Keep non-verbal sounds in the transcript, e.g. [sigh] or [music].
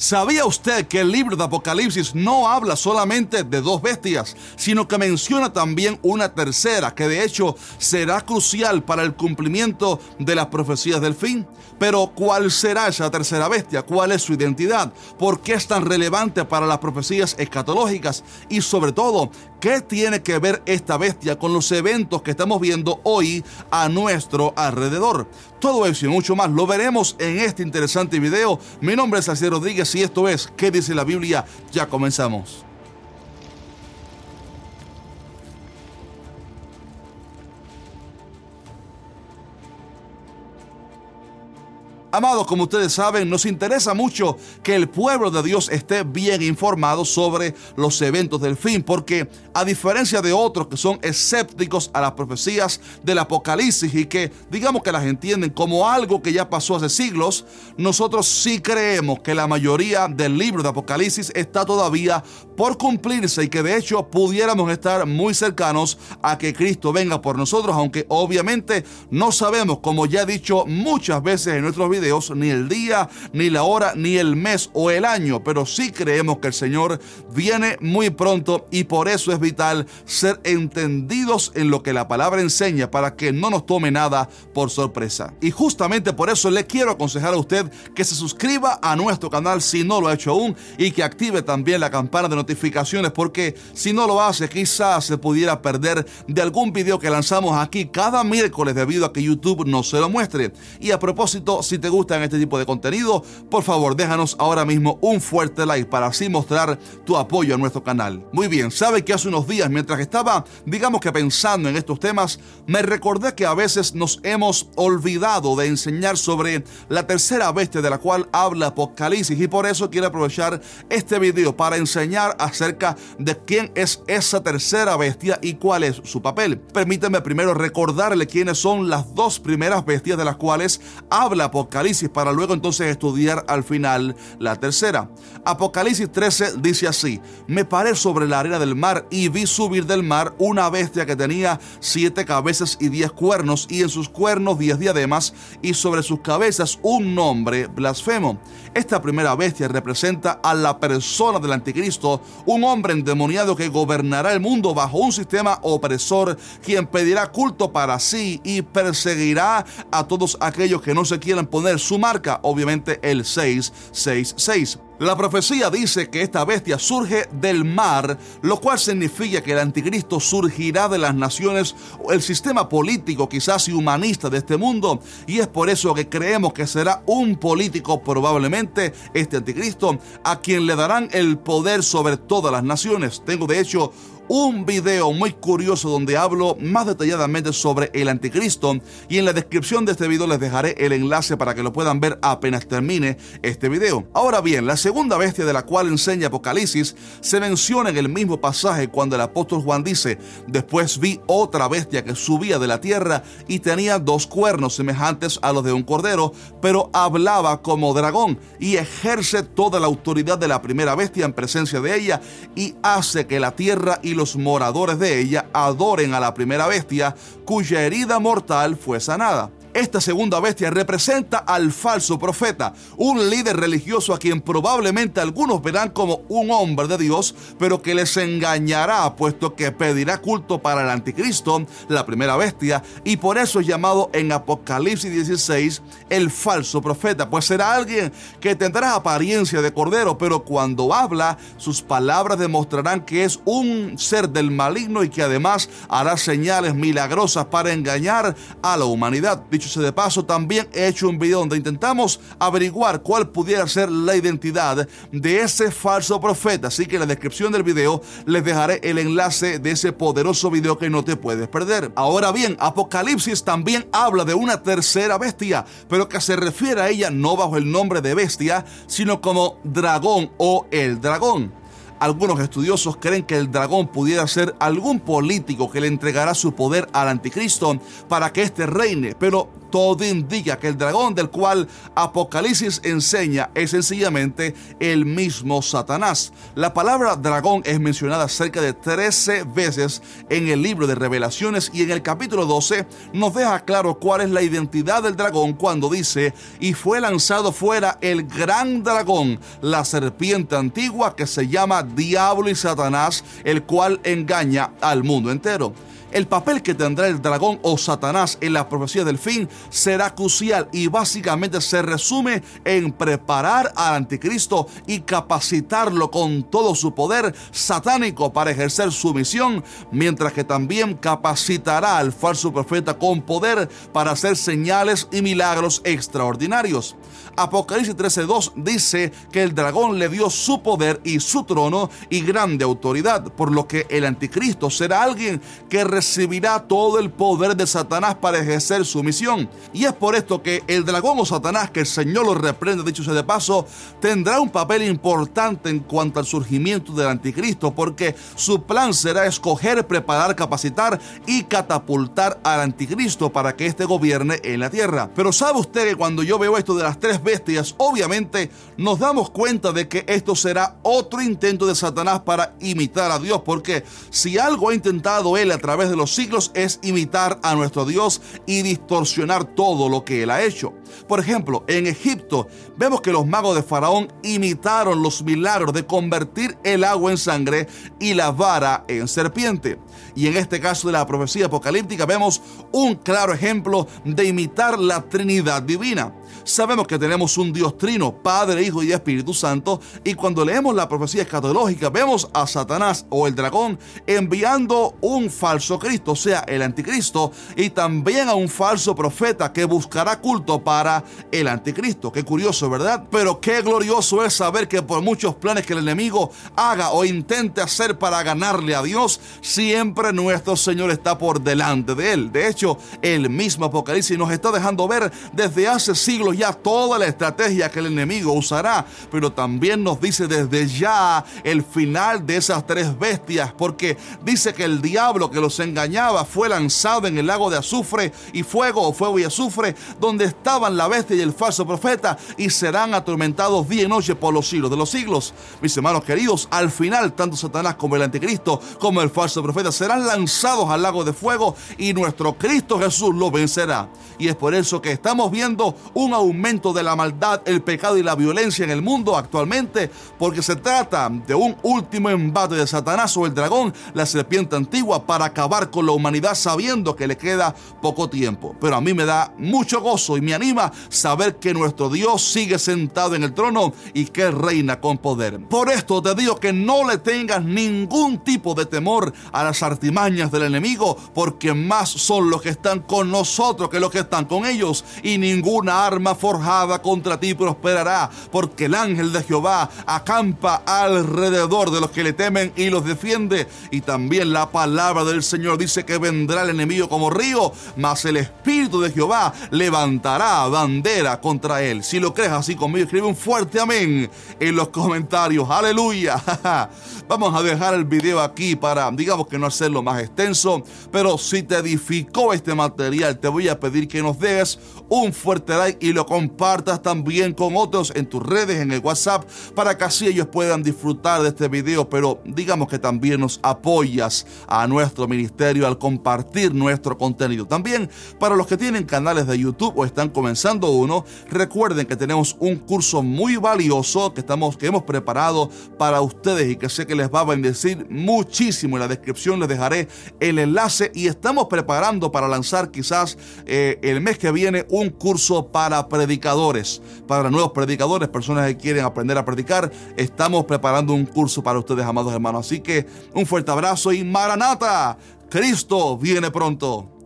¿Sabía usted que el libro de Apocalipsis no habla solamente de dos bestias, sino que menciona también una tercera, que de hecho será crucial para el cumplimiento de las profecías del fin? Pero ¿cuál será esa tercera bestia? ¿Cuál es su identidad? ¿Por qué es tan relevante para las profecías escatológicas? Y sobre todo, ¿qué tiene que ver esta bestia con los eventos que estamos viendo hoy a nuestro alrededor? Todo eso y mucho más lo veremos en este interesante video. Mi nombre es Alcides Rodríguez y esto es ¿Qué dice la Biblia? Ya comenzamos. Amados, como ustedes saben, nos interesa mucho que el pueblo de Dios esté bien informado sobre los eventos del fin, porque a diferencia de otros que son escépticos a las profecías del Apocalipsis y que digamos que las entienden como algo que ya pasó hace siglos, nosotros sí creemos que la mayoría del libro de Apocalipsis está todavía por cumplirse y que de hecho pudiéramos estar muy cercanos a que Cristo venga por nosotros, aunque obviamente no sabemos, como ya he dicho muchas veces en nuestros videos, ni el día, ni la hora, ni el mes o el año, pero sí creemos que el Señor viene muy pronto y por eso es vital ser entendidos en lo que la palabra enseña para que no nos tome nada por sorpresa. Y justamente por eso le quiero aconsejar a usted que se suscriba a nuestro canal si no lo ha hecho aún y que active también la campana de notificaciones porque si no lo hace quizás se pudiera perder de algún video que lanzamos aquí cada miércoles debido a que YouTube no se lo muestre. Y a propósito, si te gustan este tipo de contenido, por favor déjanos ahora mismo un fuerte like para así mostrar tu apoyo a nuestro canal. Muy bien, sabe que hace unos días mientras estaba, digamos que pensando en estos temas, me recordé que a veces nos hemos olvidado de enseñar sobre la tercera bestia de la cual habla Apocalipsis y por eso quiero aprovechar este video para enseñar acerca de quién es esa tercera bestia y cuál es su papel. Permíteme primero recordarle quiénes son las dos primeras bestias de las cuales habla Apocalipsis para luego entonces estudiar al final la tercera. Apocalipsis 13 dice así, me paré sobre la arena del mar y vi subir del mar una bestia que tenía siete cabezas y diez cuernos y en sus cuernos diez diademas y sobre sus cabezas un nombre blasfemo. Esta primera bestia representa a la persona del anticristo, un hombre endemoniado que gobernará el mundo bajo un sistema opresor, quien pedirá culto para sí y perseguirá a todos aquellos que no se quieran poner su marca, obviamente el 666. La profecía dice que esta bestia surge del mar, lo cual significa que el anticristo surgirá de las naciones el sistema político quizás y humanista de este mundo. Y es por eso que creemos que será un político probablemente este anticristo a quien le darán el poder sobre todas las naciones. Tengo de hecho un video muy curioso donde hablo más detalladamente sobre el anticristo y en la descripción de este video les dejaré el enlace para que lo puedan ver apenas termine este video. Ahora bien, la segunda bestia de la cual enseña Apocalipsis se menciona en el mismo pasaje cuando el apóstol Juan dice, después vi otra bestia que subía de la tierra y tenía dos cuernos semejantes a los de un cordero, pero hablaba como dragón y ejerce toda la autoridad de la primera bestia en presencia de ella y hace que la tierra y los moradores de ella adoren a la primera bestia cuya herida mortal fue sanada. Esta segunda bestia representa al falso profeta, un líder religioso a quien probablemente algunos verán como un hombre de Dios, pero que les engañará puesto que pedirá culto para el anticristo, la primera bestia, y por eso es llamado en Apocalipsis 16 el falso profeta, pues será alguien que tendrá apariencia de cordero, pero cuando habla, sus palabras demostrarán que es un ser del maligno y que además hará señales milagrosas para engañar a la humanidad. De paso, también he hecho un video donde intentamos averiguar cuál pudiera ser la identidad de ese falso profeta. Así que en la descripción del video les dejaré el enlace de ese poderoso video que no te puedes perder. Ahora bien, Apocalipsis también habla de una tercera bestia, pero que se refiere a ella no bajo el nombre de bestia, sino como dragón o el dragón. Algunos estudiosos creen que el dragón pudiera ser algún político que le entregará su poder al anticristo para que éste reine, pero todo indica que el dragón del cual Apocalipsis enseña es sencillamente el mismo Satanás. La palabra dragón es mencionada cerca de 13 veces en el libro de revelaciones y en el capítulo 12 nos deja claro cuál es la identidad del dragón cuando dice, y fue lanzado fuera el gran dragón, la serpiente antigua que se llama Diablo y Satanás, el cual engaña al mundo entero. El papel que tendrá el dragón o Satanás en la profecía del fin será crucial y básicamente se resume en preparar al anticristo y capacitarlo con todo su poder satánico para ejercer su misión, mientras que también capacitará al falso profeta con poder para hacer señales y milagros extraordinarios. Apocalipsis 13:2 dice que el dragón le dio su poder y su trono y grande autoridad, por lo que el anticristo será alguien que recibirá todo el poder de Satanás para ejercer su misión. Y es por esto que el dragón o Satanás, que el Señor lo reprende, dicho sea de paso, tendrá un papel importante en cuanto al surgimiento del anticristo, porque su plan será escoger, preparar, capacitar y catapultar al anticristo para que éste gobierne en la tierra. Pero sabe usted que cuando yo veo esto de las tres bestias, obviamente nos damos cuenta de que esto será otro intento de Satanás para imitar a Dios, porque si algo ha intentado él a través de los siglos es imitar a nuestro Dios y distorsionar todo lo que él ha hecho. Por ejemplo, en Egipto vemos que los magos de Faraón imitaron los milagros de convertir el agua en sangre y la vara en serpiente. Y en este caso de la profecía apocalíptica vemos un claro ejemplo de imitar la Trinidad divina. Sabemos que tenemos un Dios trino, Padre, Hijo y Espíritu Santo, y cuando leemos la profecía escatológica vemos a Satanás o el dragón enviando un falso Cristo, o sea, el anticristo, y también a un falso profeta que buscará culto para el anticristo. Qué curioso, ¿verdad? Pero qué glorioso es saber que por muchos planes que el enemigo haga o intente hacer para ganarle a Dios, siempre nuestro Señor está por delante de él. De hecho, el mismo Apocalipsis nos está dejando ver desde hace siglos ya toda la estrategia que el enemigo usará, pero también nos dice desde ya el final de esas tres bestias, porque dice que el diablo que los engañaba fue lanzado en el lago de azufre y fuego, o fuego y azufre, donde estaban la bestia y el falso profeta, y serán atormentados día y noche por los siglos de los siglos. Mis hermanos queridos, al final tanto Satanás como el anticristo, como el falso profeta, serán lanzados al lago de fuego y nuestro Cristo Jesús lo vencerá. Y es por eso que estamos viendo un de la maldad, el pecado y la violencia en el mundo actualmente, porque se trata de un último embate de Satanás o el dragón, la serpiente antigua, para acabar con la humanidad sabiendo que le queda poco tiempo. Pero a mí me da mucho gozo y me anima saber que nuestro Dios sigue sentado en el trono y que reina con poder. Por esto te digo que no le tengas ningún tipo de temor a las artimañas del enemigo, porque más son los que están con nosotros que los que están con ellos, y ninguna arma forjada contra ti prosperará, porque el ángel de Jehová acampa alrededor de los que le temen y los defiende. Y también la palabra del Señor dice que vendrá el enemigo como río, mas el Espíritu de Jehová levantará bandera contra él. Si lo crees así conmigo, escribe un fuerte amén en los comentarios. Aleluya. [laughs] Vamos a dejar el video aquí para, digamos que no hacerlo más extenso, pero si te edificó este material, te voy a pedir que nos des un fuerte like y lo compartas también con otros en tus redes, en el WhatsApp, para que así ellos puedan disfrutar de este video, pero digamos que también nos apoyas a nuestro ministerio al compartir nuestro contenido. También para los que tienen canales de YouTube o están comenzando uno, recuerden que tenemos un curso muy valioso que, estamos, que hemos preparado para ustedes y que sé que les va a bendecir muchísimo. En la descripción les dejaré el enlace y estamos preparando para lanzar quizás eh, el mes que viene un curso para predicadores, para nuevos predicadores, personas que quieren aprender a predicar. Estamos preparando un curso para ustedes, amados hermanos. Así que un fuerte abrazo y Maranata. Cristo viene pronto.